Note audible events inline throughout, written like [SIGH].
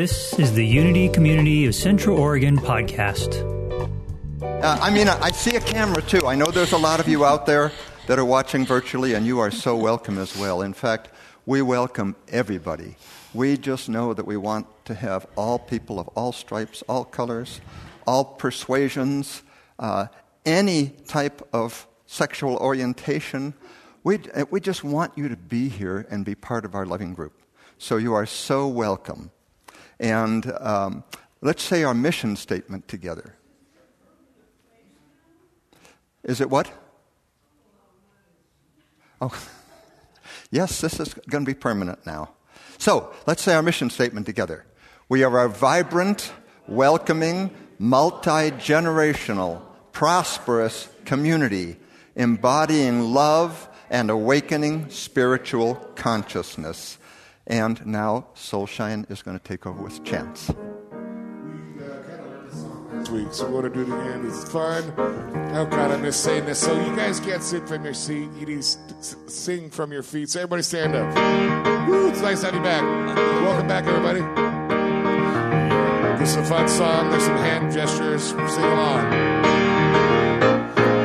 This is the Unity Community of Central Oregon podcast. Uh, I mean, I see a camera too. I know there's a lot of you out there that are watching virtually, and you are so welcome as well. In fact, we welcome everybody. We just know that we want to have all people of all stripes, all colors, all persuasions, uh, any type of sexual orientation. We, uh, we just want you to be here and be part of our loving group. So you are so welcome. And um, let's say our mission statement together. Is it what? Oh, [LAUGHS] yes, this is going to be permanent now. So let's say our mission statement together. We are a vibrant, welcoming, multi generational, prosperous community embodying love and awakening spiritual consciousness. And now Soulshine is going to take over with chants week, so we're going to do it again. It's fun. Oh, God, I miss saying this. So, you guys can't sit from your seat. You need to sing from your feet. So, everybody stand up. Woo, it's nice to have you back. Welcome back, everybody. This is a fun song. There's some hand gestures. Sing along.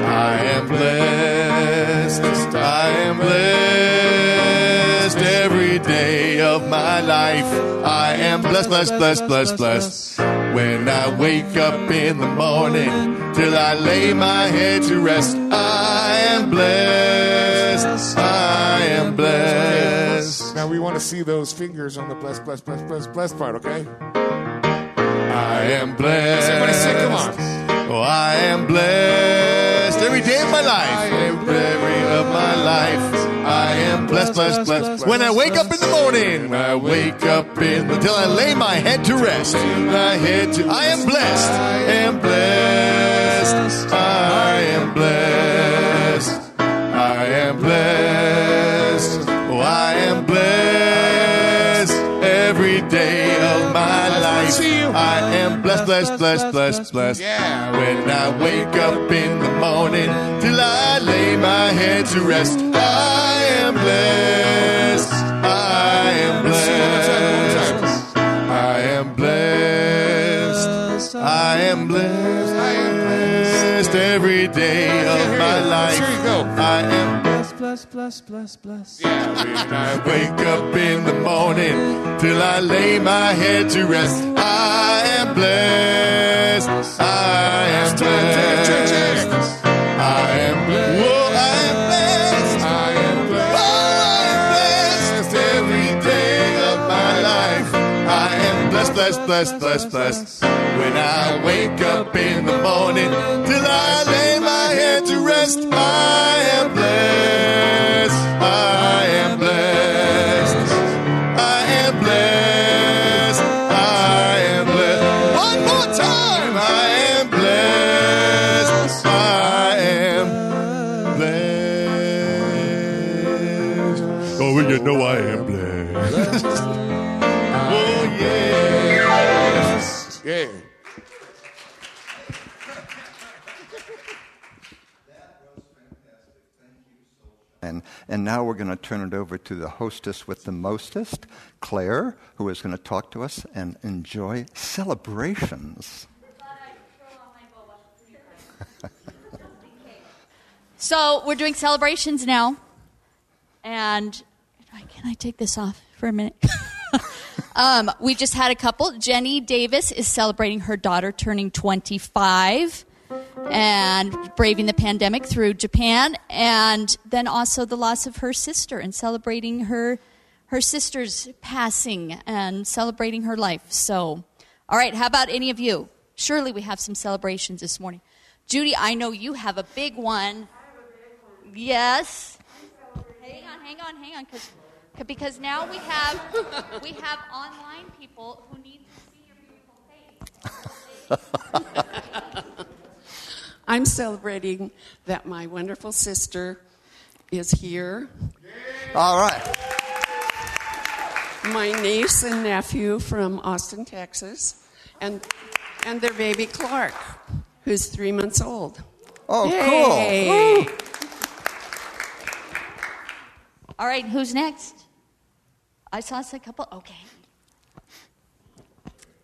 I am blessed. I am blessed of my life. I am blessed, blessed, blessed, blessed, blessed. When I wake up in the morning till I lay my head to rest, I am blessed. I am blessed. Now we want to see those fingers on the blessed, blessed, blessed, blessed, blessed part, okay? I am blessed. Everybody say, come on. Oh, I am blessed every day of my life. Life. I am blessed, blessed, blessed. When I wake up in the morning, I wake up in the till I lay my head to rest. My head to I am blessed. I am blessed. I am blessed. I am blessed. Oh, I am blessed every day life. I am blessed, blessed, blessed, blessed, blessed. Yeah. When I wake up in the morning till I lay my head to rest. I am blessed. I am blessed. I am blessed. I am blessed. I am blessed every day of my life. Here you go. I am blessed. Yeah, when I wake up in the morning till I lay my head to rest. I am blessed. I am blessed. I am blessed. Whoa, I am blessed. I am blessed. Oh, I am blessed every day of my life. I am blessed. blessed, blessed, blessed, blessed. When I wake up in the morning till I lay my head to rest, I And, now we're going to turn it over to the hostess with the mostest, Claire, who is going to talk to us and enjoy celebrations. [LAUGHS] so we're doing celebrations now. And can I take this off for a minute? [LAUGHS] Um, we just had a couple. Jenny Davis is celebrating her daughter turning 25 and braving the pandemic through Japan, and then also the loss of her sister and celebrating her her sister's passing and celebrating her life. So, all right, how about any of you? Surely we have some celebrations this morning. Judy, I know you have a big one. Yes. Hang on, hang on, hang on, because because now we have we have online people who need to see your beautiful face. [LAUGHS] I'm celebrating that my wonderful sister is here. All right. My niece and nephew from Austin, Texas, and and their baby Clark, who's three months old. Oh, Yay. cool! Woo. All right, who's next? I saw a couple. Okay.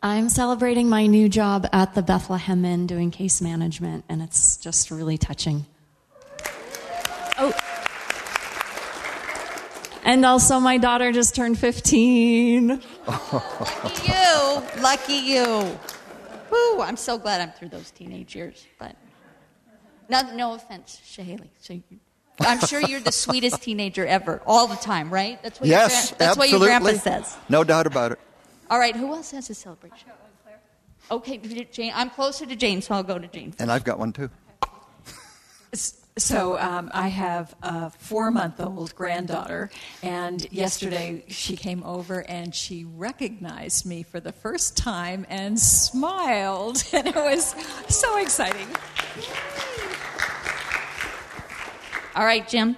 I'm celebrating my new job at the Bethlehem Inn doing case management, and it's just really touching. Oh. And also, my daughter just turned 15. Lucky you. Lucky you. Woo, I'm so glad I'm through those teenage years. But no, no offense, Shahaley. So I'm sure you're the sweetest teenager ever, all the time, right? That's what yes, your, that's absolutely. what your grandpa says. No doubt about it. All right, who else has a celebration? Okay, Jane. I'm closer to Jane, so I'll go to Jane. And I've got one too. So um, I have a four-month-old granddaughter, and yesterday she came over and she recognized me for the first time and smiled, [LAUGHS] and it was so exciting. All right, Jim.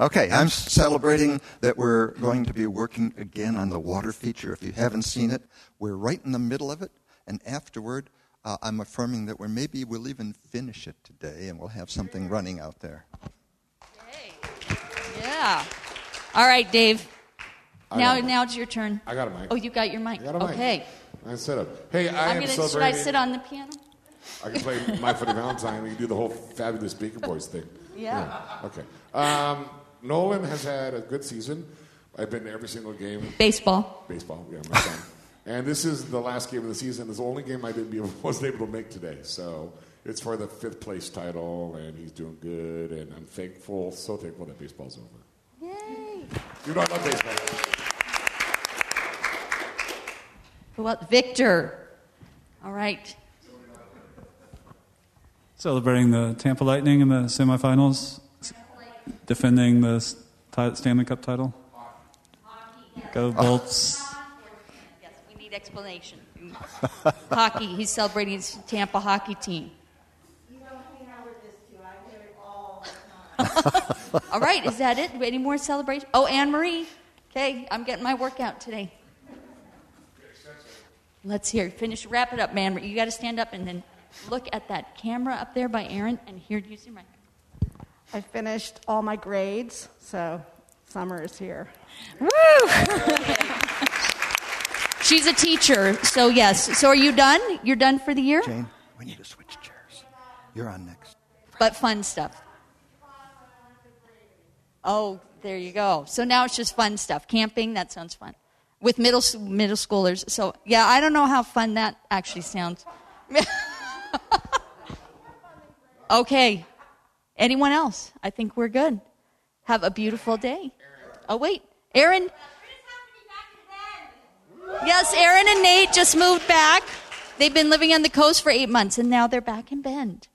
Okay, I'm celebrating that we're going to be working again on the water feature. If you haven't seen it, we're right in the middle of it, and afterward, uh, I'm affirming that we're maybe we'll even finish it today, and we'll have something running out there. Yeah. All right, Dave. I Now, got a mic. now it's your turn. I got a mic. Oh, you got your mic. I got a mic. Okay. I set up. Hey, I I'm am gonna. Should I sit on the piano? I can play My Funny Valentine. We can do the whole fabulous Baker Boys thing. Yeah. Okay. Um, Nolan has had a good season. I've been to every single game. Baseball. Baseball, yeah, my son. and this is the last game of the season. It's the only game I didn't be [LAUGHS] wasn't able to make today. So it's for the fifth place title, and he's doing good. And I'm thankful, so thankful that baseball's over. Yay. You know I love baseball. Who else? Victor. All right. Celebrating the Tampa Lightning in the semifinals, defending the Stanley Cup title. Go Bolts! Yes, we need explanation. hockey. He's celebrating his Tampa hockey team. All right, is that it? Any more celebration? Oh, Anne Marie. Okay, I'm getting my workout today. Let's hear. Finish. Wrap it up, man. You got to stand up and then look at that camera up there by Aaron and here. Your mic. I finished all my grades, so summer is here. Woo! She's a teacher, so yes. So are you done? You're done for the year? Jane, we need to switch chairs. You're on next. But fun stuff. Oh, there you go. So now it's just fun stuff. Camping, that sounds fun. With middle middle schoolers. So, yeah, I don't know how fun that actually sounds. [LAUGHS] okay. Anyone else? I think we're good. Have a beautiful day. Oh, wait. Aaron? Yes, Aaron and Nate just moved back. They've been living on the coast for eight months, and now they're back in Bend.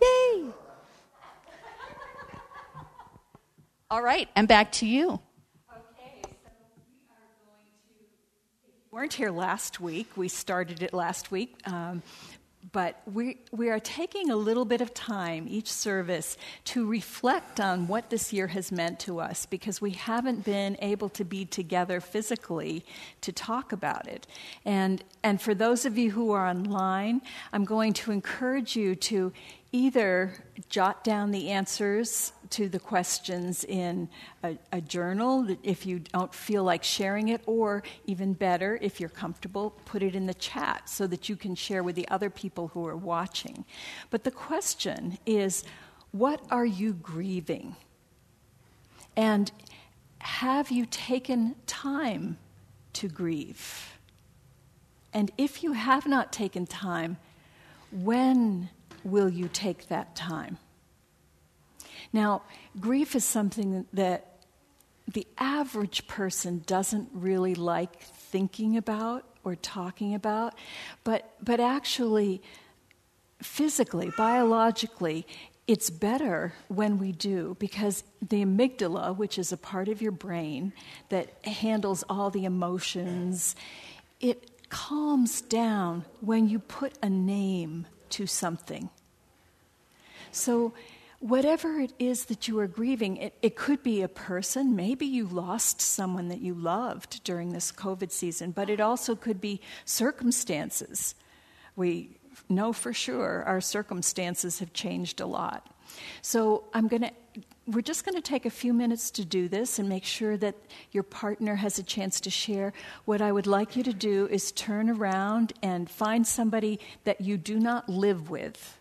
Yay! All right, and back to you. Okay, so we are going. We weren't here last week. We started it last week. Um, but we, we are taking a little bit of time each service to reflect on what this year has meant to us because we haven't been able to be together physically to talk about it. And, and for those of you who are online, I'm going to encourage you to either jot down the answers to the questions in a, a, journal if you don't feel like sharing it, or even better, if you're comfortable, put it in the chat so that you can share with the other people who are watching. But the question is what are you grieving? And have you taken time to grieve? And if you have not taken time, when will you take that time? Now, grief is something that the average person doesn't really like thinking about or talking about, but, but actually, physically, biologically, it's better when we do because the amygdala, which is a part of your brain that handles all the emotions, it calms down when you put a name to something. So, whatever it is that you are grieving, it, it, could be a person. Maybe you lost someone that you loved during this COVID season, but it also could be circumstances. We know for sure our circumstances have changed a lot. So I'm going to. We're just going to take a few minutes to do this and make sure that your partner has a chance to share. What I would like you to do is turn around and find somebody that you do not live with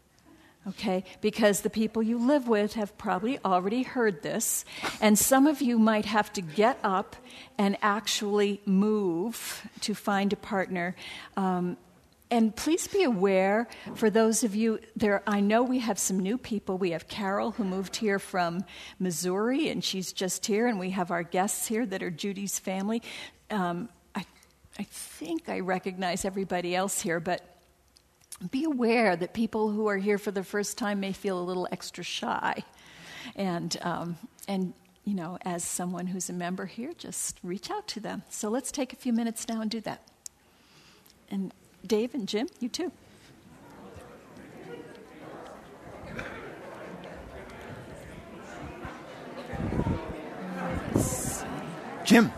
okay? Because the people you live with have probably already heard this, and some of you might have to get up and actually move to find a partner. Um, and please be aware for those of you there i know we have some new people we have carol who moved here from missouri and she's just here and we have our guests here that are judy's family um, I, I think i recognize everybody else here but be aware that people who are here for the first time may feel a little extra shy. And, um, and you know, as someone who's a member here, just reach out to them. So let's take a few minutes now and do that. And Dave and Jim, you too. Jim.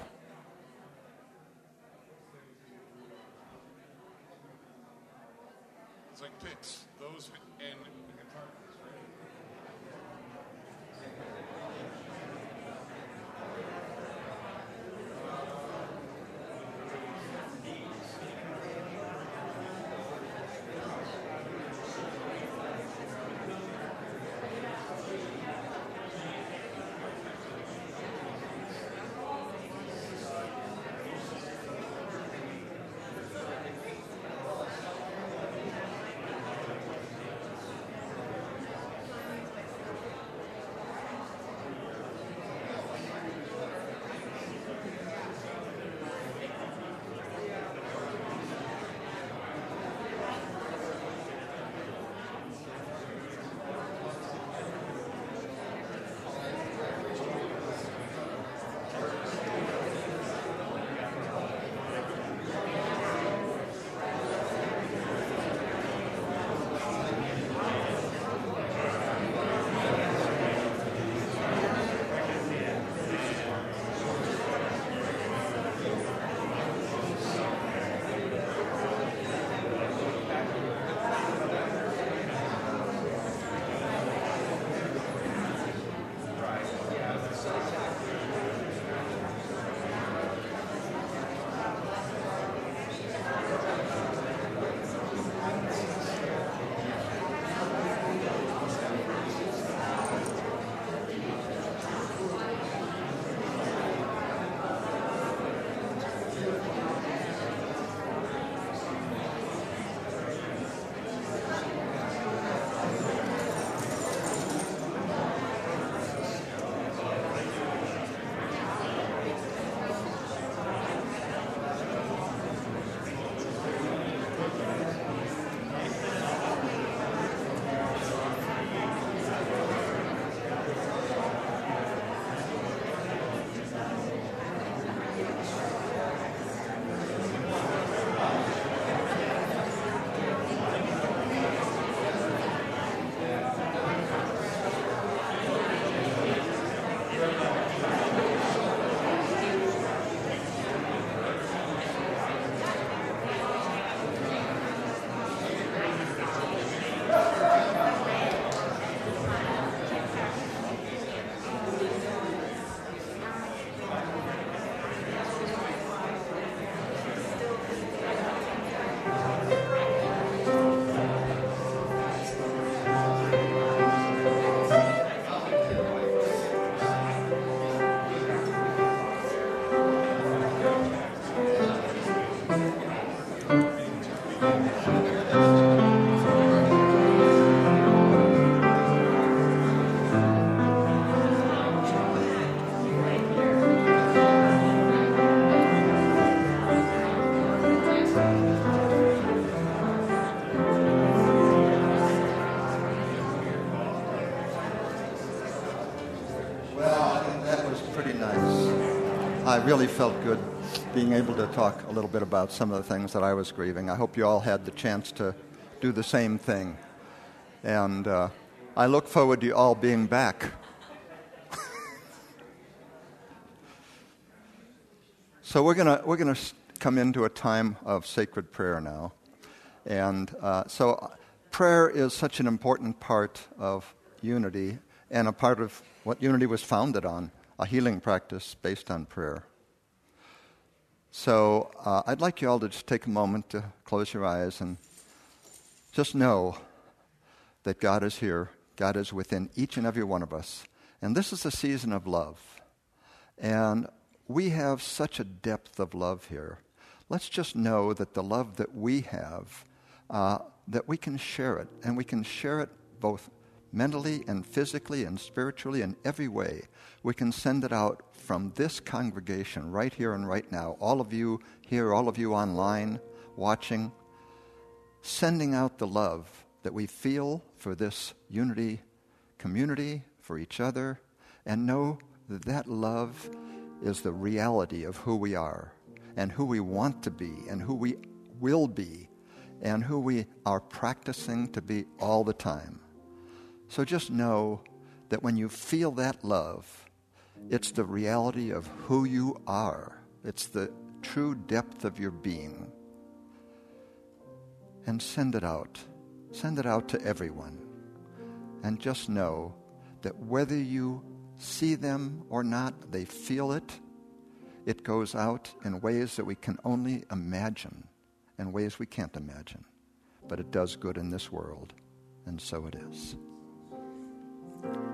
Really felt good being able to talk a little bit about some of the things that I was grieving. I hope you all had the chance to do the same thing. And uh, I look forward to you all being back. [LAUGHS] so we're going we're gonna come into a time of sacred prayer now. And uh, so prayer is such an important part of unity and a part of what unity was founded on a healing practice based on prayer. So uh, I'd like you all to just take a moment to close your eyes and just know that God is here. God is within each and every one of us. And this is a season of love. And we have such a depth of love here. Let's just know that the love that we have, uh, that we can share it, and we can share it both mentally and physically and spiritually in every way. We can send it out from this congregation right here and right now. All of you here, all of you online watching, sending out the love that we feel for this unity community, for each other, and know that that love is the reality of who we are and who we want to be and who we will be and who we are practicing to be all the time. So just know that when you feel that love, it's the reality of who you are, it's the true depth of your being. And send it out. Send it out to everyone. And just know that whether you see them or not, they feel it. It goes out in ways that we can only imagine and ways we can't imagine. But it does good in this world, and so it is. Be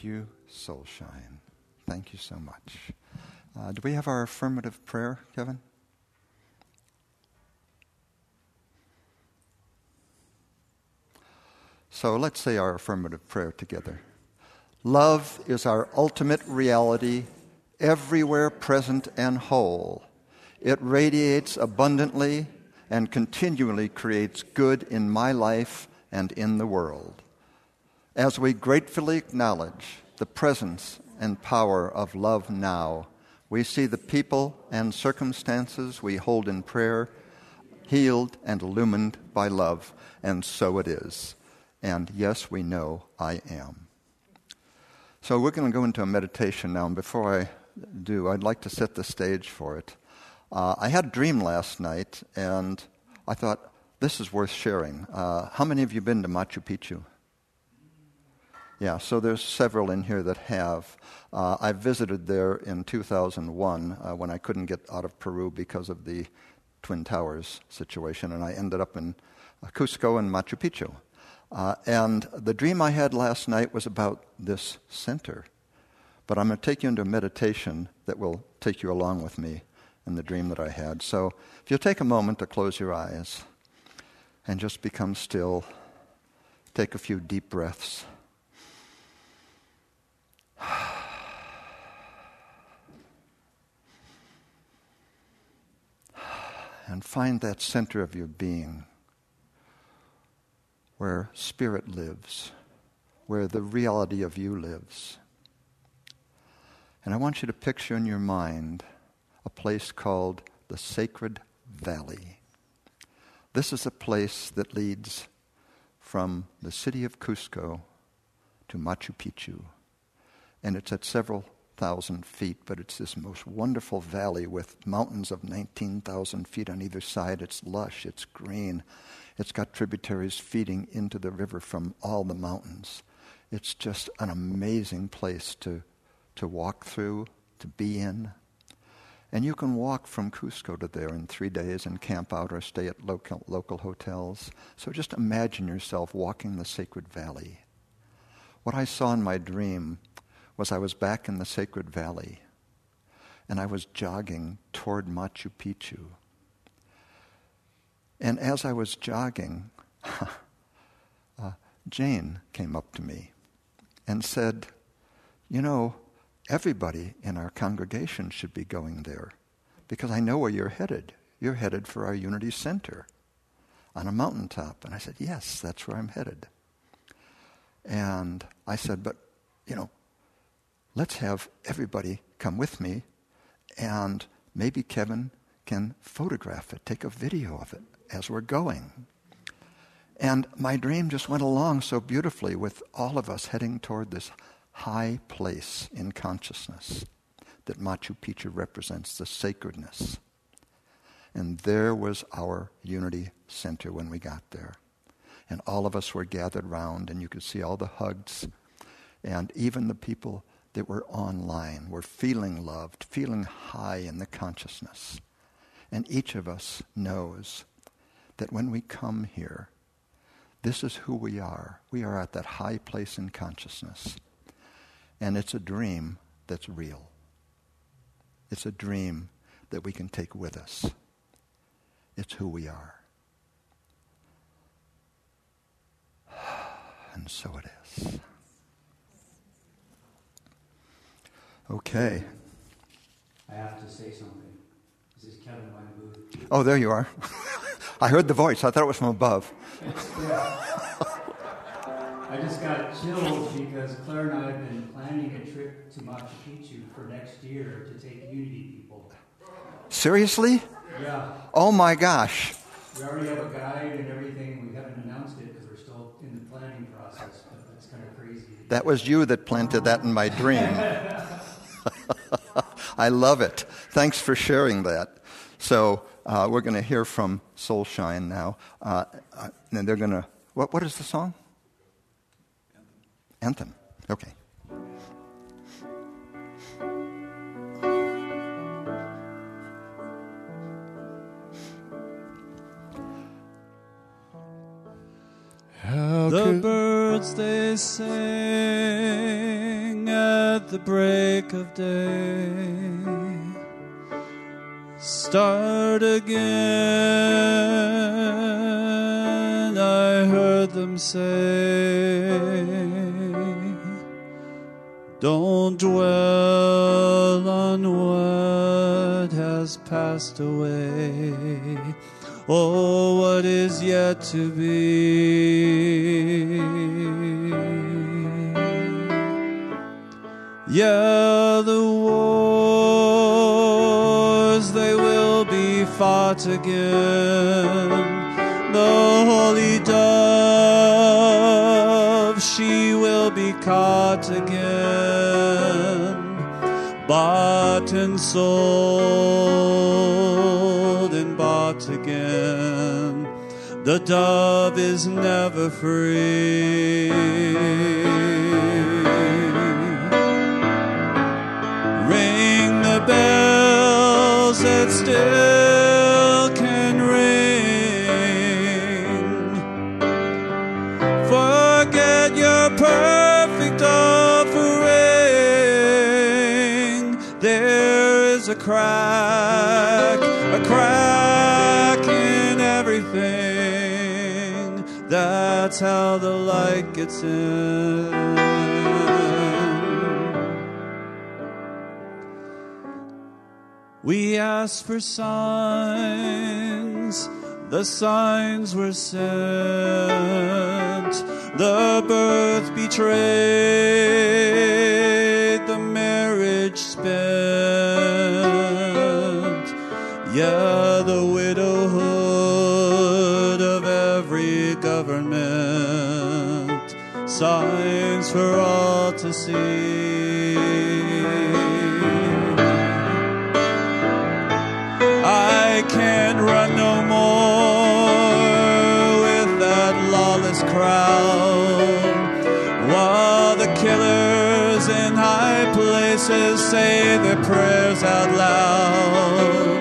Thank you, Soulshine. Thank you so much. Uh, do we have our affirmative prayer, Kevin? So let's say our affirmative prayer together. Love is our ultimate reality, everywhere present and whole. It radiates abundantly and continually creates good in my life and in the world. As we gratefully acknowledge the presence and power of love now, we see the people and circumstances we hold in prayer healed and illumined by love, and so it is. And yes, we know I am. So we're going to go into a meditation now, and before I do, I'd like to set the stage for it. Uh, I had a dream last night, and I thought, this is worth sharing. Uh, how many of you been to Machu Picchu? Yeah, so there's several in here that have. Uh, I visited there in 2001 uh, when I couldn't get out of Peru because of the Twin Towers situation, and I ended up in Cusco and Machu Picchu. Uh, and the dream I had last night was about this center. But I'm going to take you into a meditation that will take you along with me in the dream that I had. So if you'll take a moment to close your eyes and just become still, take a few deep breaths. And find that center of your being where spirit lives, where the reality of you lives. And I want you to picture in your mind a place called the Sacred Valley. This is a place that leads from the city of Cusco to Machu Picchu. And it's at several thousand feet, but it's this most wonderful valley with mountains of 19,000 feet on either side. It's lush, it's green, it's got tributaries feeding into the river from all the mountains. It's just an amazing place to, to walk through, to be in. And you can walk from Cusco to there in three days and camp out or stay at local, local hotels. So just imagine yourself walking the sacred valley. What I saw in my dream was I was back in the sacred valley and I was jogging toward Machu Picchu. And as I was jogging, [LAUGHS] uh, Jane came up to me and said, You know, everybody in our congregation should be going there because I know where you're headed. You're headed for our Unity Center on a mountaintop. And I said, Yes, that's where I'm headed. And I said, But, you know, let's have everybody come with me and maybe Kevin can photograph it, take a video of it as we're going. And my dream just went along so beautifully with all of us heading toward this high place in consciousness that Machu Picchu represents the sacredness. And there was our unity center when we got there. And all of us were gathered round, and you could see all the hugs. And even the people that we're online we're feeling loved, feeling high in the consciousness. And each of us knows that when we come here, this is who we are. We are at that high place in consciousness. And it's a dream that's real. It's a dream that we can take with us. It's who we are. [SIGHS] And so it is. Okay. I have to say something. This is Kevin Booth. Oh, there you are. [LAUGHS] I heard the voice. I thought it was from above. [LAUGHS] I just got chills because Claire and I have been planning a trip to Machu Picchu for next year to take Unity people. Seriously? Yeah. Oh my gosh. We already have a guide and everything. We haven't announced it because we're still in the planning process, but it's kind of crazy. That was you that planted that in my dream. [LAUGHS] [LAUGHS] I love it. Thanks for sharing that. So uh, we're going to hear from Soulshine now, uh, uh, and they're going to. What, what is the song? Anthem. Okay. How the birds they sing at the break of day start again. I heard them say, Don't dwell on what has passed away. Oh, what is yet to be. Yeah, the wars they will be fought again. The holy dove, she will be caught again, bought and sold The dove is never free. Ring the bells that still can ring. Forget your perfect offering. There is a crack, How the light gets in. We asked for signs, the signs were sent. The birth betrayed, the marriage spent. Yeah, Signs for all to see. I can't run no more with that lawless crowd. While the killers in high places say their prayers out loud.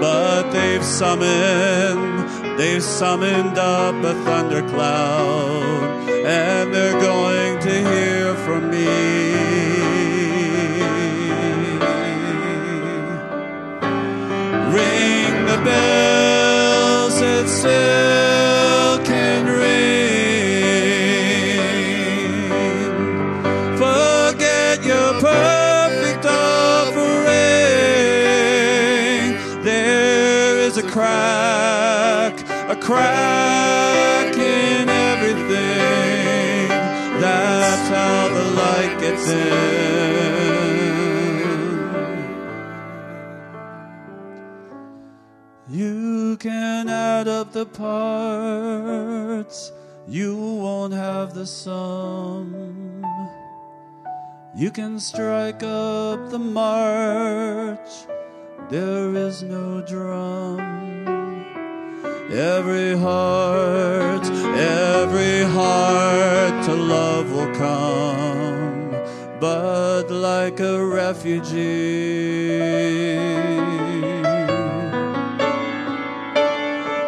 But they've summoned, they've summoned up a thundercloud, a crack in everything. That's how the light gets in. You can add up the parts, you won't have the sum. You can strike up the march, there is no drum. Every heart, every heart to love will come, but like a refugee.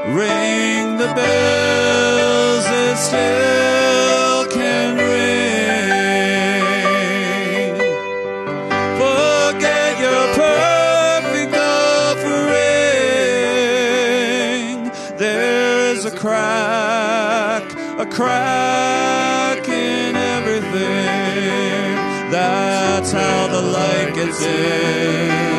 Ring the bells that still crack, a crack in everything. That's how the light gets in.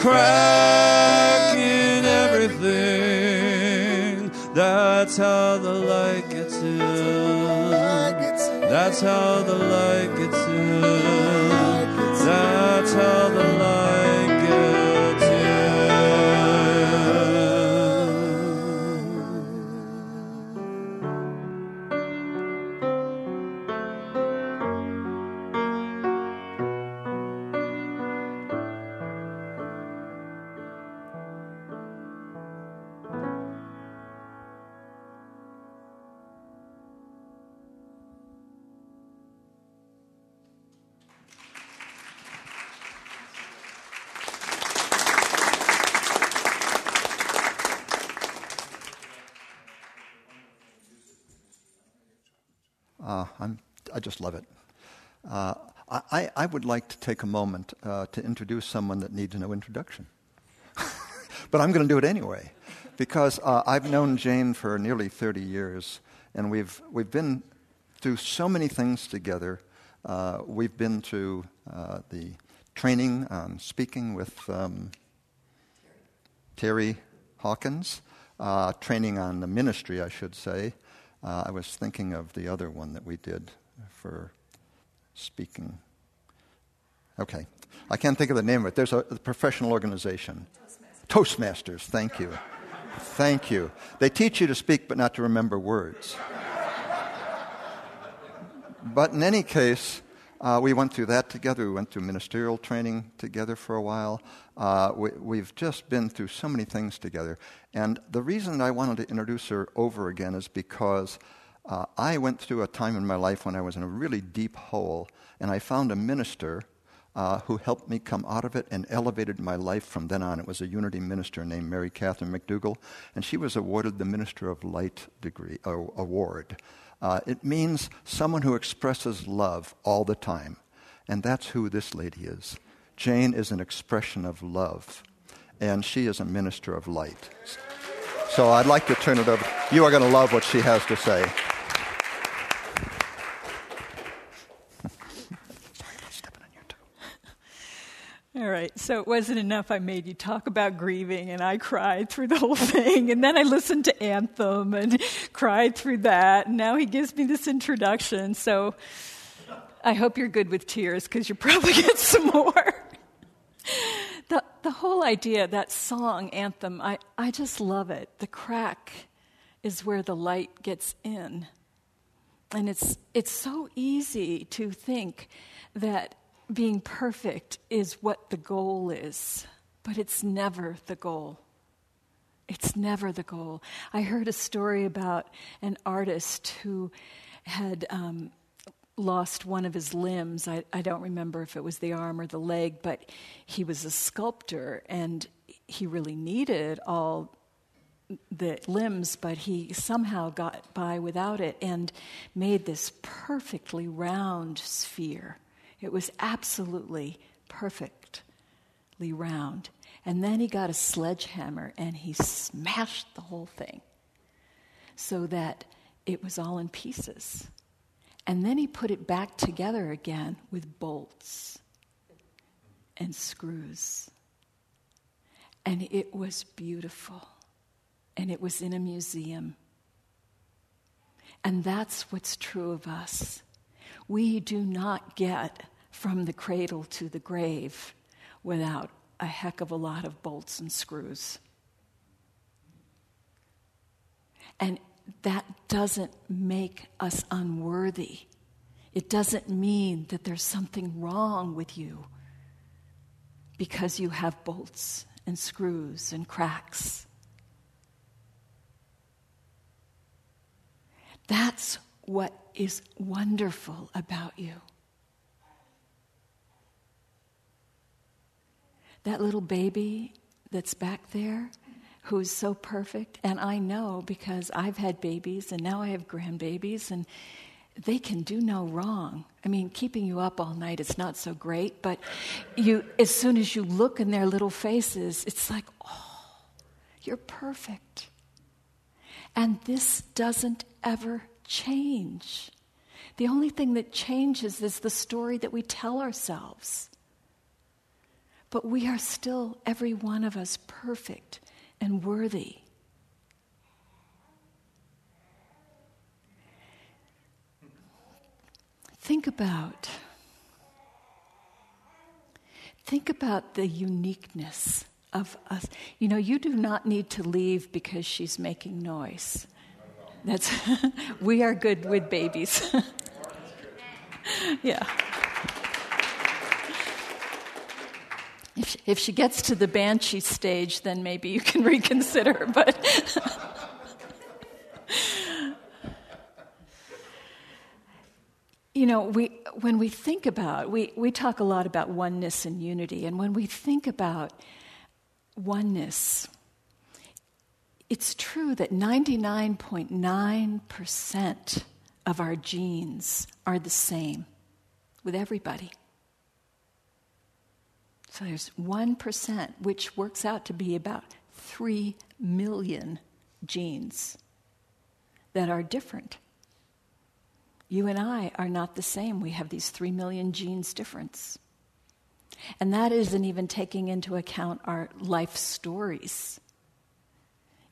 Crack in everything. That's how the light gets in. That's how the light gets in. That's how the would like to take a moment uh, to introduce someone that needs no introduction. [LAUGHS] but I'm going to do it anyway, because uh, I've known Jane for nearly 30 years, and we've, we've been through so many things together. Uh, we've been to uh, the training on speaking with um, Terry Hawkins, uh, training on the ministry, I should say. Uh, I was thinking of the other one that we did for speaking. Okay. I can't think of the name of it. There's a, a professional organization. Toastmasters. Toastmasters. Thank you. Thank you. They teach you to speak but not to remember words. but in any case, uh, we went through that together. We went through ministerial training together for a while. Uh, we, have just been through so many things together. And the reason I wanted to introduce her over again is because uh, I went through a time in my life when I was in a really deep hole, and I found a minister uh, who helped me come out of it and elevated my life from then on. It was a Unity minister named Mary Catherine McDougall, and she was awarded the Minister of Light degree uh, award. Uh, it means someone who expresses love all the time. And that's who this lady is. Jane is an expression of love. and she is a minister of light. So I'd like to turn it over. You are going to love what she has to say. All right, so it wasn't enough I made you talk about grieving and I cried through the whole [LAUGHS] thing. And then I listened to Anthem and cried through that. And now he gives me this introduction. So I hope you're good with tears because you probably [LAUGHS] get some more. the, the whole idea, that song, Anthem, I, I just love it. The crack is where the light gets in. And it's, it's so easy to think that being perfect is what the goal is, but it's never the goal. It's never the goal. I heard a story about an artist who had um, lost one of his limbs. I, I don't remember if it was the arm or the leg, but he was a sculptor and he really needed all the limbs, but he somehow got by without it and made this perfectly round sphere it was absolutely perfectly round. And then he got a sledgehammer and he smashed the whole thing so that it was all in pieces. And then he put it back together again with bolts and screws. And it was beautiful. And it was in a museum. And that's what's true of us. We do not get from the cradle to the grave without a heck of a lot of bolts and screws. And that doesn't make us unworthy. It doesn't mean that there's something wrong with you because you have bolts and screws and cracks. That's what is wonderful about you. That little baby that's back there who is so perfect, and I know because I've had babies and now I have grandbabies, and they can do no wrong. I mean, keeping you up all night is not so great, but you, as soon as you look in their little faces, it's like, oh, you're perfect. And this doesn't ever change. The only thing that changes is the story that we tell ourselves. But we are still, every one of us, perfect and worthy. Think about think about the uniqueness of us. You know, you do not need to leave because she's making noise. That's [LAUGHS] we are good with babies. [LAUGHS] yeah. If she, if she gets to the banshee stage, then maybe you can [LAUGHS] reconsider. But you know, we when we think about we we talk a lot about oneness and unity, and when we think about oneness it's true that 99.9% of our genes are the same with everybody. So there's 1%, which works out to be about 3 million genes that are different. You and I are not the same. We have these 3 million genes difference. And that isn't even taking into account our life stories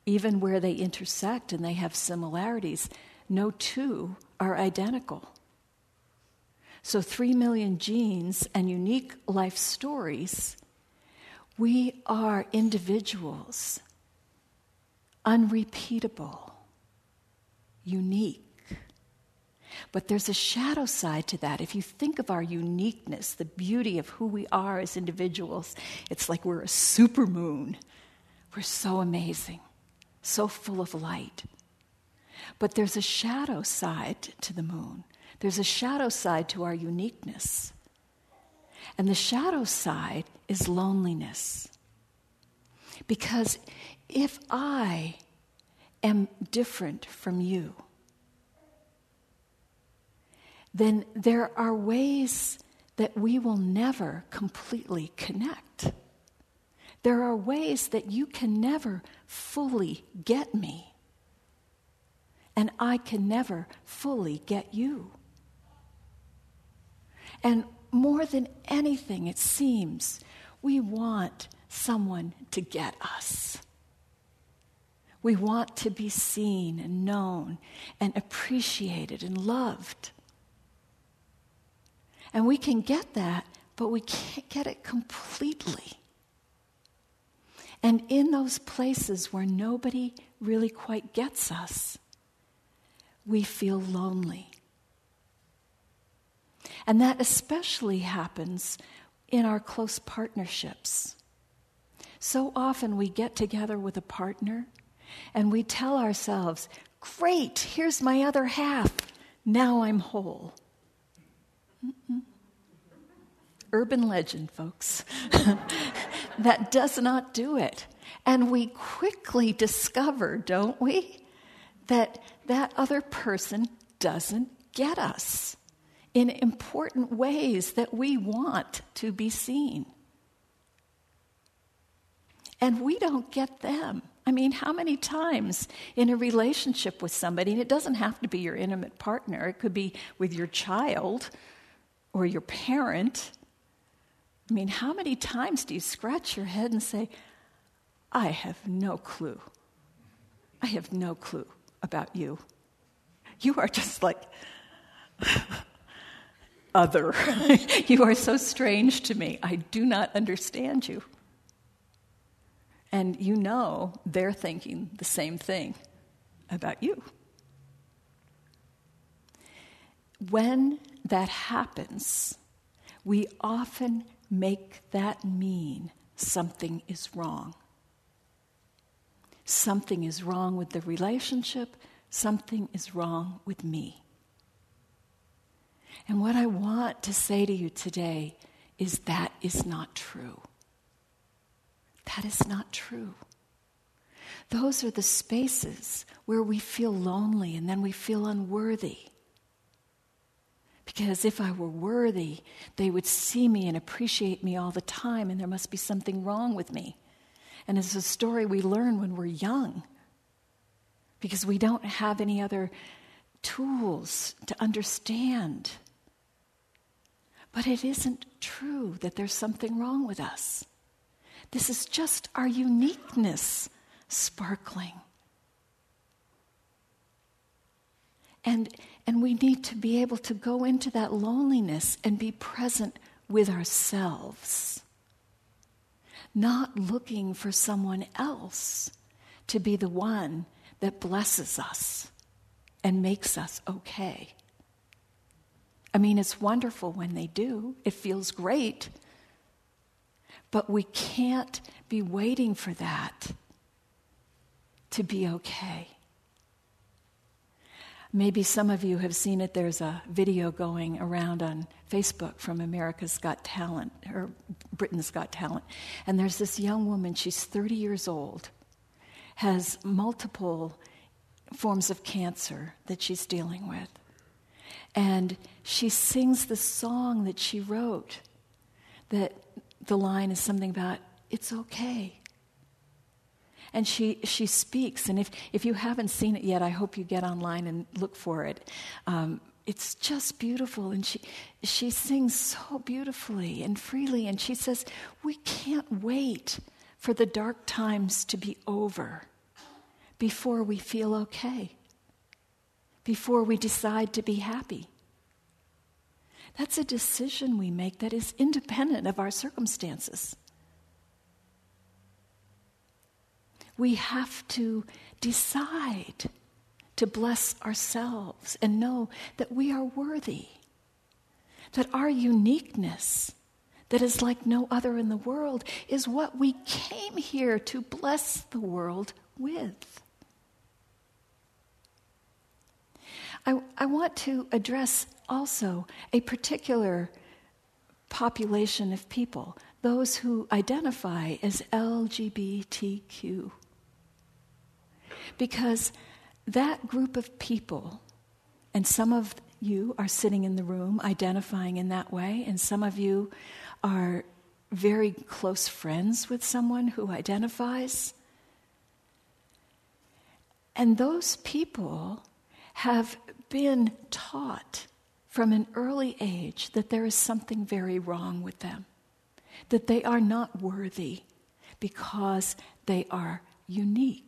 even where they intersect and they have similarities, no two are identical. So, three million genes and unique life stories, we are individuals, unrepeatable, unique. But there's a shadow side to that. If you think of our uniqueness, the beauty of who we are as individuals, it's like we're a supermoon. We're so amazing so full of light. But there's a shadow side to the moon. There's a shadow side to our uniqueness. And the shadow side is loneliness. Because if I am different from you, then there are ways that we will never completely connect. There are ways that you can never fully get me, and I can never fully get you. And more than anything, it seems, we want someone to get us. We want to be seen and known and appreciated and loved. And we can get that, but we can't get it completely. And in those places where nobody really quite gets us, we feel lonely. And that especially happens in our close partnerships. So often we get together with a partner and we tell ourselves, Great, here's my other half. Now I'm whole. Mm-mm. Urban legend, folks. [LAUGHS] that does not do it. And we quickly discover, don't we, that that other person doesn't get us in important ways that we want to be seen. And we don't get them. I mean, how many times in a relationship with somebody, and it doesn't have to be your intimate partner, it could be with your child or your parent. I mean, how many times do you scratch your head and say, I have no clue? I have no clue about you. You are just like [LAUGHS] other. [LAUGHS] you are so strange to me. I do not understand you. And you know they're thinking the same thing about you. When that happens, we often make that mean something is wrong. Something is wrong with the relationship, something is wrong with me. And what I want to say to you today is that is not true. That is not true. Those are the spaces where we feel lonely and then we feel unworthy. Because if I were worthy, they would see me and appreciate me all the time, and there must be something wrong with me. And it's a story we learn when we're young because we don't have any other tools to understand. But it isn't true that there's something wrong with us. This is just our uniqueness sparkling. And, and we need to be able to go into that loneliness and be present with ourselves, not looking for someone else to be the one that blesses us and makes us okay. I mean, it's wonderful when they do, it feels great. But we can't be waiting for that to be okay. Maybe some of you have seen it. There's a video going around on Facebook from America's Got Talent, or Britain's Got Talent. And there's this young woman, she's 30 years old, has multiple forms of cancer that she's dealing with. And she sings the song that she wrote that the line is something about, it's okay. And she, she speaks, and if, if you haven't seen it yet, I hope you get online and look for it. Um, it's just beautiful, and she, she sings so beautifully and freely, and she says, We can't wait for the dark times to be over before we feel okay, before we decide to be happy. That's a decision we make that is independent of our circumstances. We have to decide to bless ourselves and know that we are worthy, that our uniqueness, that is like no other in the world, is what we came here to bless the world with. I, I want to address also a particular population of people, those who identify as LGBTQ. Because that group of people, and some of you are sitting in the room identifying in that way, and some of you are very close friends with someone who identifies. And those people have been taught from an early age that there is something very wrong with them, that they are not worthy because they are unique.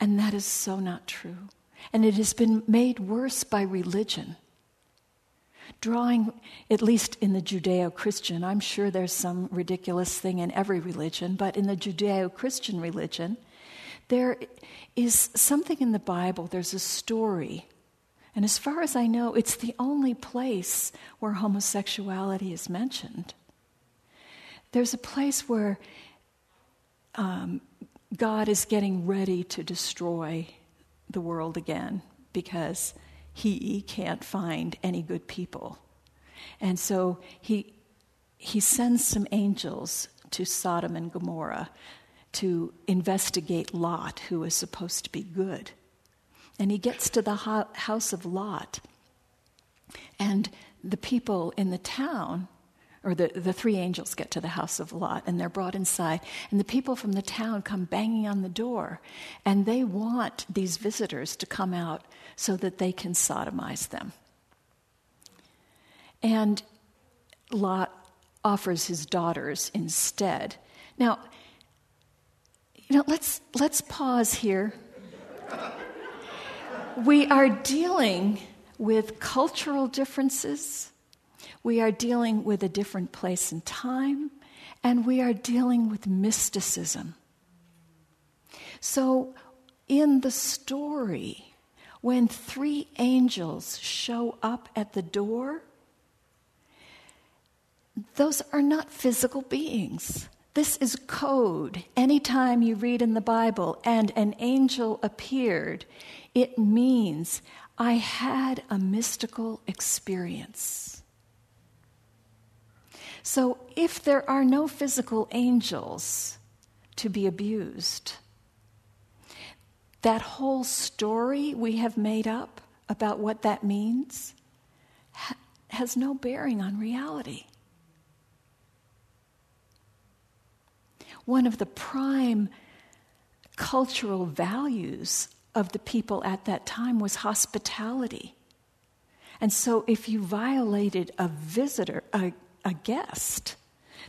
And that is so not true. And it has been made worse by religion. Drawing, at least in the Judeo Christian, I'm sure there's some ridiculous thing in every religion, but in the Judeo Christian religion, there is something in the Bible, there's a story. And as far as I know, it's the only place where homosexuality is mentioned. There's a place where um, God is getting ready to destroy the world again because he can't find any good people. And so he, he sends some angels to Sodom and Gomorrah to investigate Lot, who is supposed to be good. And he gets to the house of Lot. And the people in the town or the, the three angels get to the house of Lot and they're brought inside. And the people from the town come banging on the door and they want these visitors to come out so that they can sodomize them. And Lot offers his daughters instead. Now, you know, let's, let's pause here. We are dealing with cultural differences we are dealing with a different place and time, and we are dealing with mysticism. So, in the story, when three angels show up at the door, those are not physical beings. This is code. Anytime you read in the Bible and an angel appeared, it means I had a mystical experience. So, if there are no physical angels to be abused, that whole story we have made up about what that means ha- has no bearing on reality. One of the prime cultural values of the people at that time was hospitality. And so, if you violated a visitor, a, a guest.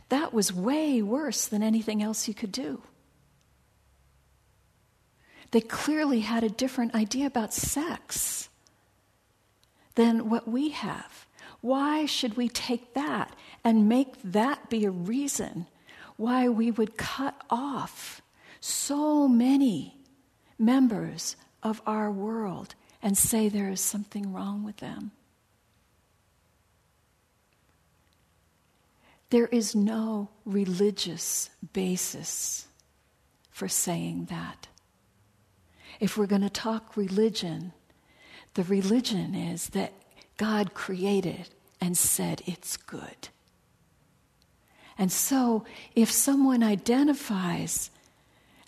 That was way worse than anything else you could do. They clearly had a different idea about sex than what we have. Why should we take that and make that be a reason why we would cut off so many members of our world and say there is something wrong with them? There is no religious basis for saying that. If we're going to talk religion, the religion is that God created and said it's good. And so, if someone identifies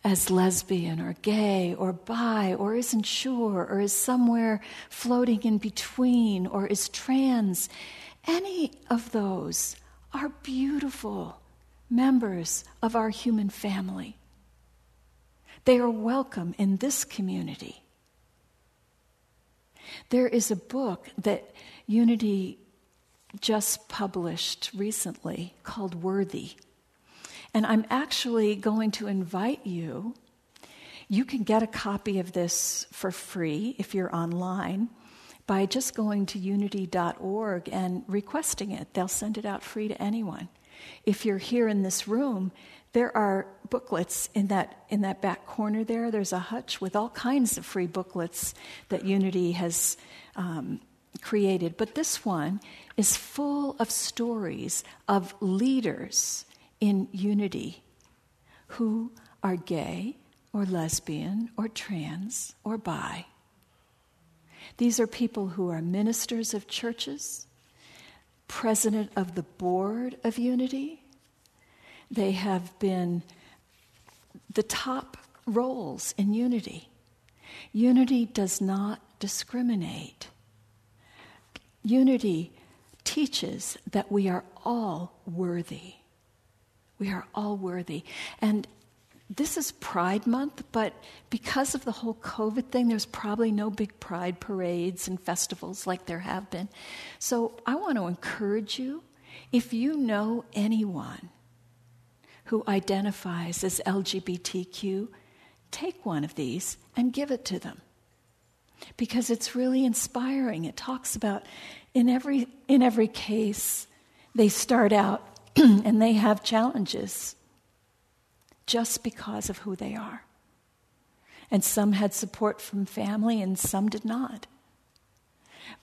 as lesbian or gay or bi or isn't sure or is somewhere floating in between or is trans, any of those are beautiful members of our human family. They are welcome in this community. There is a book that Unity just published recently called Worthy. And I'm actually going to invite you. You can get a copy of this for free if you're online by just going to unity.org and requesting it. They'll send it out free to anyone. If you're here in this room, there are booklets in that in that back corner there. There's a hutch with all kinds of free booklets that Unity has um, created. But this one is full of stories of leaders in Unity who are gay or lesbian or trans or bi these are people who are ministers of churches, president of the board of Unity. They have been the top roles in Unity. Unity does not discriminate. Unity teaches that we are all worthy. We are all worthy. And this is Pride Month, but because of the whole COVID thing, there's probably no big pride parades and festivals like there have been. So I want to encourage you if you know anyone who identifies as LGBTQ, take one of these and give it to them. Because it's really inspiring. It talks about in every, in every case, they start out [CLEARS THROAT] and they have challenges just because of who they are. And some had support from family and some did not.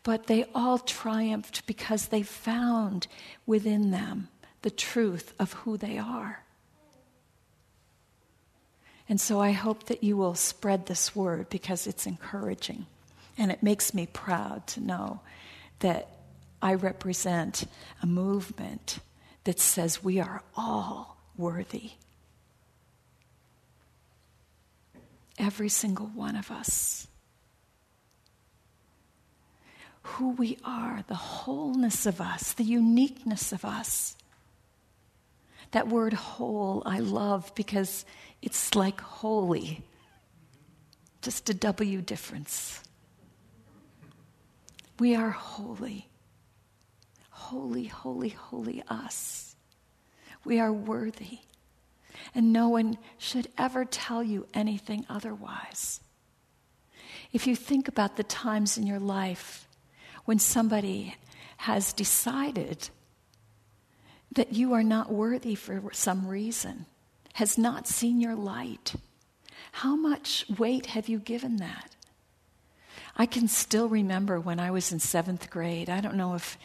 But they all triumphed because they found within them the truth of who they are. And so I hope that you will spread this word because it's encouraging. And it makes me proud to know that I represent a movement that says we are all worthy. Every single one of us. Who we are, the wholeness of us, the uniqueness of us. That word whole I love because it's like holy, just a W difference. We are holy. Holy, holy, holy us. We are worthy. And no one should ever tell you anything otherwise. If you think about the times in your life when somebody has decided that you are not worthy for some reason, has not seen your light, how much weight have you given that? I can still remember when I was in seventh grade. I don't know if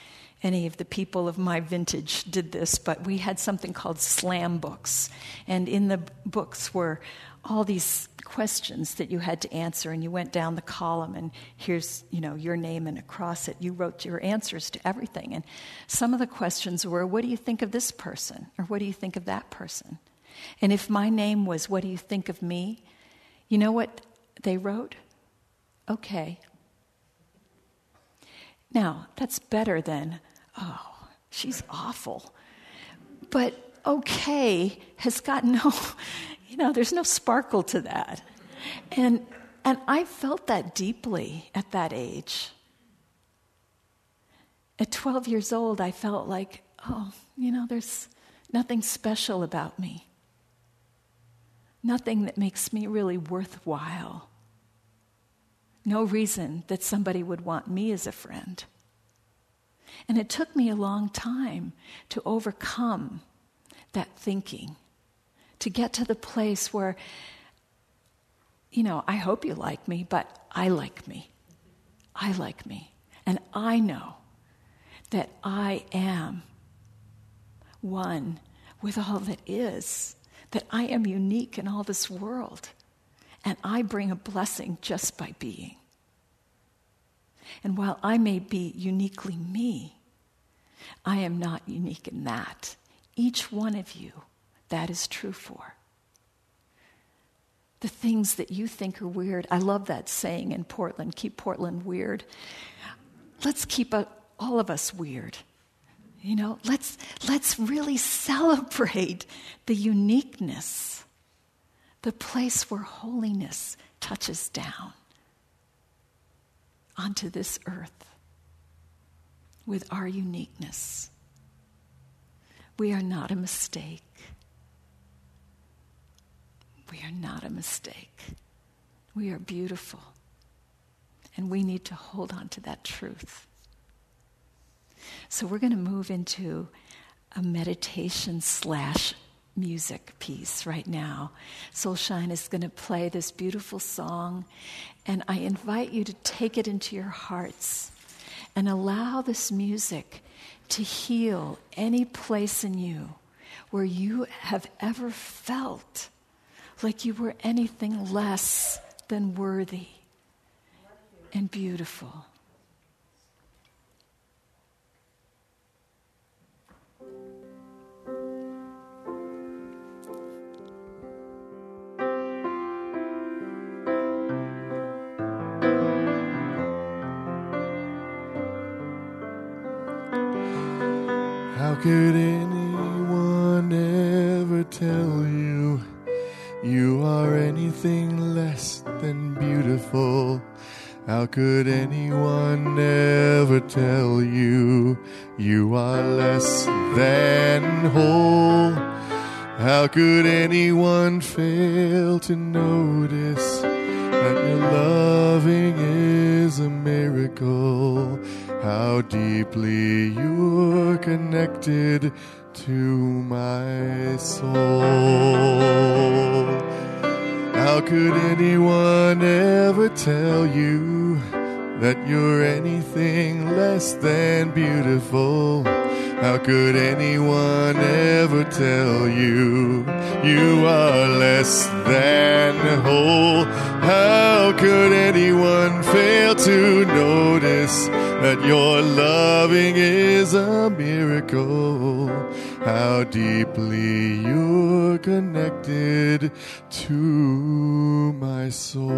any of the people of my vintage did this, but we had something called slam books. And in the books were all these questions that you had to answer and you went down the column and here's you know your name and across it you wrote your answers to everything. And some of the questions were what do you think of this person? or what do you think of that person? And if my name was what do you think of me? you know what they wrote? Okay. Now that's better than oh she's awful but okay has got no [LAUGHS] you know, there's no sparkle to that. And, and I felt that deeply at that age. At 12 years old, I felt like, oh, you know, there's nothing special about me, nothing that makes me really worthwhile. No reason that somebody would want me as a friend. And it took me a long time to overcome that thinking to get to the place where, you know, I hope you like me, but I like me. I like me. And I know that I am one with all that is, that I am unique in all this world. And I bring a blessing just by being. And while I may be uniquely me, I am not unique in that. Each one of you that is true for. The things that you think are weird. I love that saying in Portland keep Portland weird. Let's keep a, all of us weird. You know, let's, let's really celebrate the uniqueness, the place where holiness touches down onto this earth with our uniqueness. We are not a mistake. We are not a mistake. We are beautiful. And we need to hold on to that truth. So we're going to move into a meditation slash music piece right now. Soulshine is going to play this beautiful song, and I invite you to take it into your hearts and allow this music to heal any place in you where you have ever felt like you were anything less than worthy and beautiful. Could anyone ever tell you you are anything less than beautiful? How could anyone ever tell you you are less than whole? How could anyone fail to notice that your loving is a miracle? how deeply you're connected to my soul. How could anyone ever tell you that you're anything less than beautiful? How could anyone ever tell you you are less than whole? How could anyone fail to notice that your loving is a miracle? How deeply you're connected to my soul.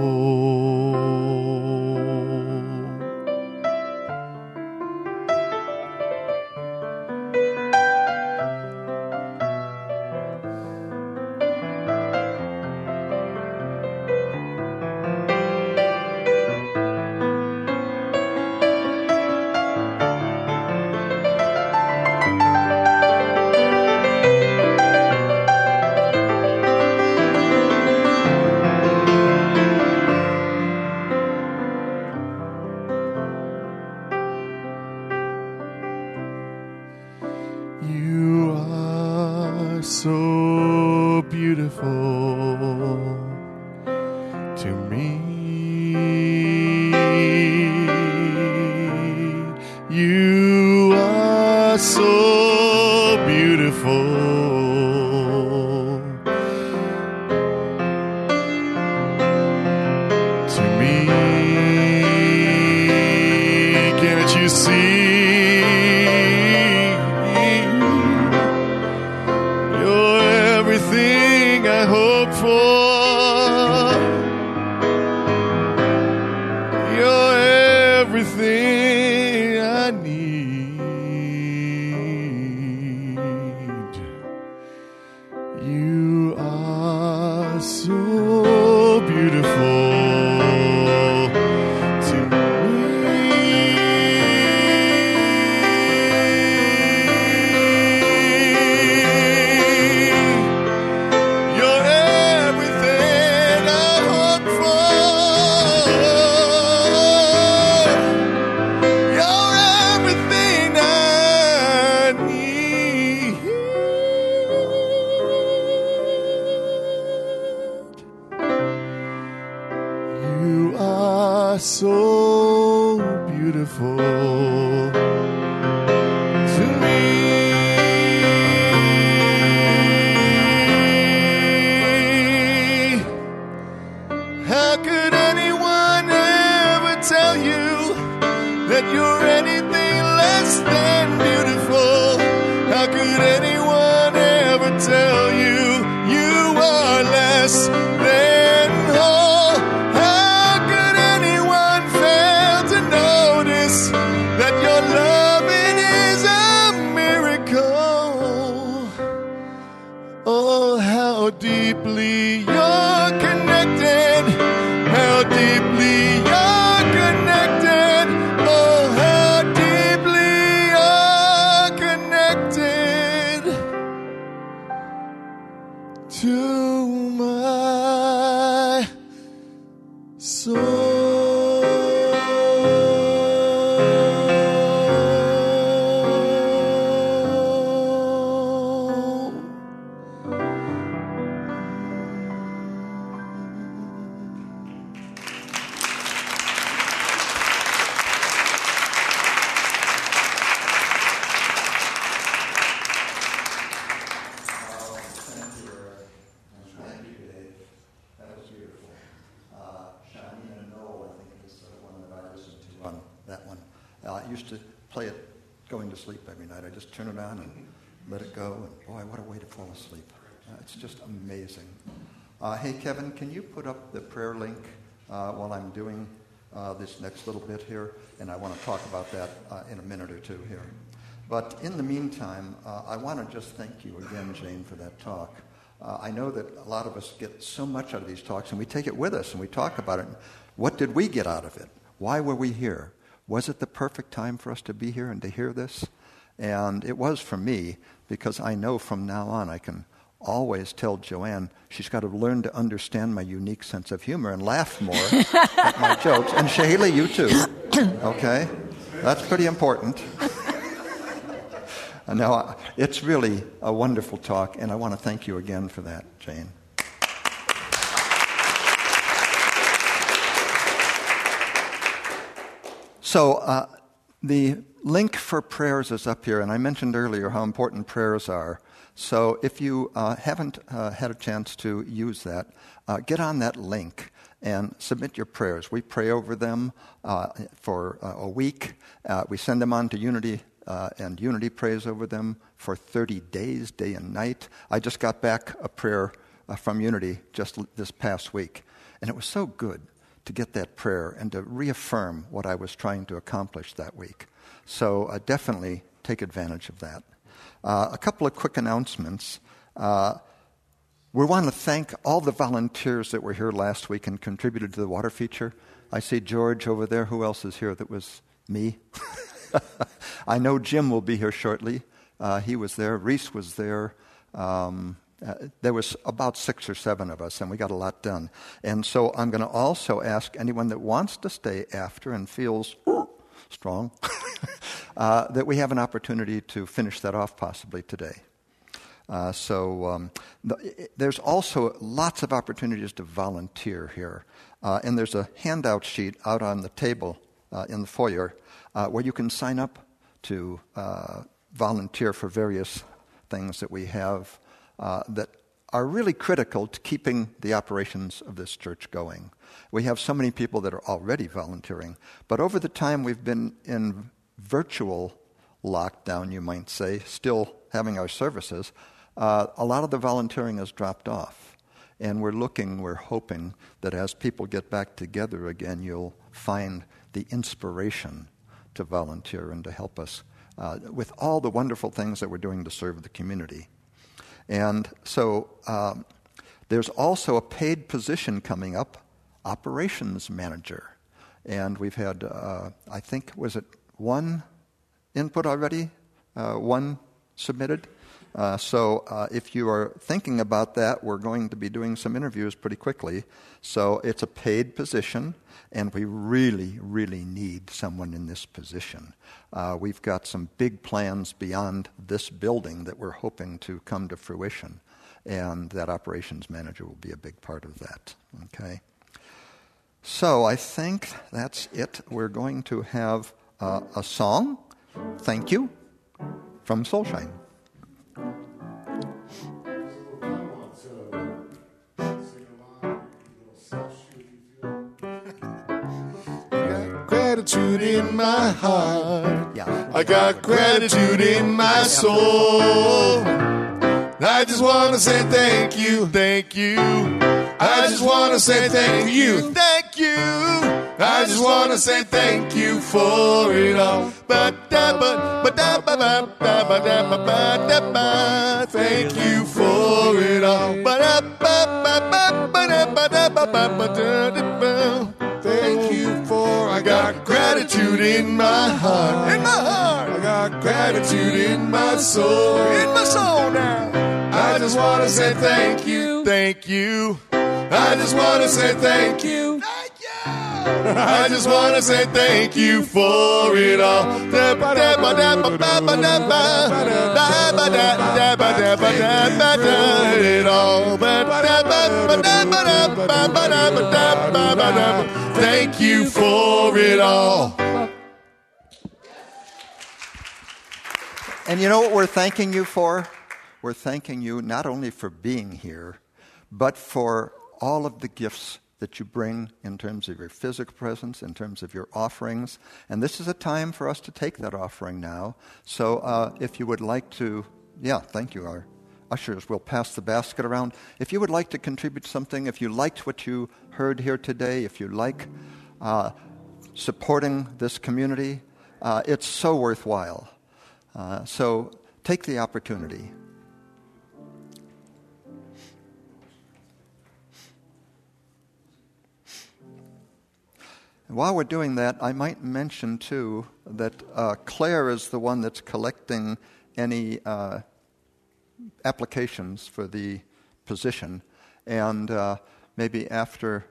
bless Uh, hey, Kevin, can you put up the prayer link uh, while I'm doing uh, this next little bit here? And I want to talk about that uh, in a minute or two here. But in the meantime, uh, I want to just thank you again, Jane, for that talk. Uh, I know that a lot of us get so much out of these talks, and we take it with us and we talk about it. What did we get out of it? Why were we here? Was it the perfect time for us to be here and to hear this? And it was for me because I know from now on I can always tell Joanne she's got to learn to understand my unique sense of humor and laugh more [LAUGHS] at my jokes. And Shahila, you too. [COUGHS] Okay? That's pretty important. [LAUGHS] now, it's really a wonderful talk, and I want to thank you again for that, Jane. So, uh, the link for prayers is up here, and I mentioned earlier how important prayers are. So, if you uh, haven't uh, had a chance to use that, uh, get on that link and submit your prayers. We pray over them uh, for uh, a week. Uh, we send them on to Unity, and Unity prays over them for 30 days, day and night. I just got back a prayer from Unity just this past week, and it was so good to get that prayer and to reaffirm what I was trying to accomplish that week. So definitely take advantage of that. Uh, a couple of quick announcements. Uh, we want to thank all the volunteers that were here last week and contributed to the water feature. I see George over there. Who else is here? That was me. [LAUGHS] I know Jim will be here shortly. Uh, he was there. Reese was there. Um, uh, there was about six or seven of us, and we got a lot done. And so I'm going to also ask anyone that wants to stay after and feels strong [LAUGHS] uh, that we have an opportunity to finish that off possibly today. Uh, so um, the, there's also lots of opportunities to volunteer here. Uh, and there's a handout sheet out on the table uh, in the foyer uh, where you can sign up to volunteer for various things that we have uh, that are really critical to keeping the operations of this church going. We have so many people that are already volunteering, but over the time we've been in virtual lockdown, you might say, still having our services, uh, a lot of the volunteering has dropped off. And we're looking, we're hoping that as people get back together again, you'll find the inspiration to volunteer and to help us uh, with all the wonderful things that we're doing to serve the community. And so um, there's also a paid position coming up, operations manager. And we've had, uh, I think, was it one input already? Uh, one submitted? Uh, so uh, if you are thinking about that, we're going to be doing some interviews pretty quickly. So it's a paid position, and we really, really need someone in this position. Uh, we've got some big plans beyond this building that we're hoping to come to fruition, and that operations manager will be a big part of that. Okay. So I think that's it. We're going to have uh, a song. Thank you from Soulshine. My heart. I got gratitude in my soul. I just want to say thank you, thank you. I just want to say thank you, thank you. I just want to say thank you for it all. Thank you for it all. Gratitude in my heart. In my heart. I got gratitude in my soul. In my soul now. I just want to say thank you. Thank you. I just want to say thank you. I just want to say thank you for it all. It all. Thank you for it all. And you know what we're thanking you for? We're thanking you not only for being here, but for all of the gifts that you bring in terms of your physical presence, in terms of your offerings. And this is a time for us to take that offering now. So uh, if you would like to, yeah, thank you, our ushers will pass the basket around. If you would like to contribute something, if you liked what you heard here today, if you like uh, supporting this community, uh, it's so worthwhile. Uh, so take the opportunity. While we're doing that, I might mention too that uh, Claire is the one that's collecting any uh, applications for the position. And uh, maybe after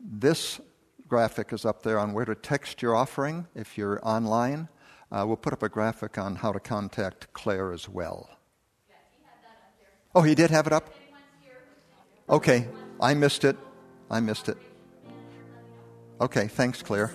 this graphic is up there on where to text your offering, if you're online, uh, we'll put up a graphic on how to contact Claire as well. Oh, he did have it up? Okay, I missed it. I missed it. Okay, thanks, Claire.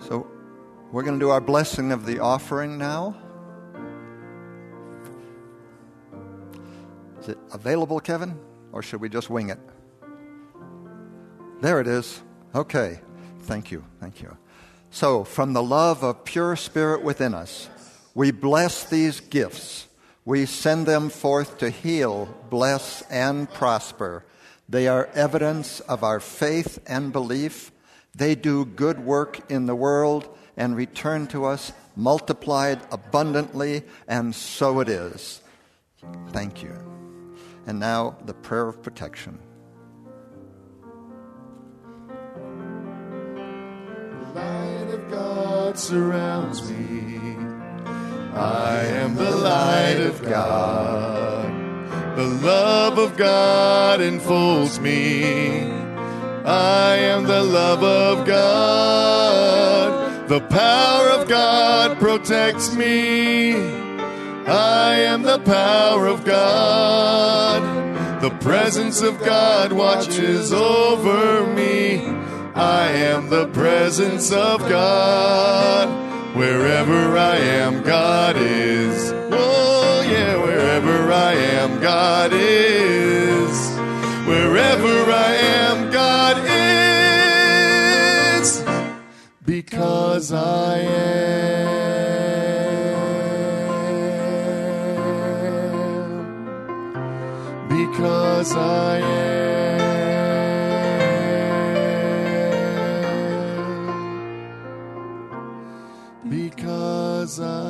So, we're going to do our blessing of the offering now. Is it available, Kevin? Or should we just wing it? There it is. Okay. Thank you. Thank you. So, from the love of pure spirit within us, we bless these gifts. We send them forth to heal, bless, and prosper. They are evidence of our faith and belief. They do good work in the world and return to us multiplied abundantly, and so it is. Thank you. And now the prayer of protection. The light of God surrounds me. I am the light of God. The love of God enfolds me. I am the love of God. The power of God protects me. I am the power of God. The presence of God watches over me. I am the presence of God. Wherever I am, God is. Oh, yeah, wherever I am, God is. Wherever I am, God is. Because I am. Because I am. Because I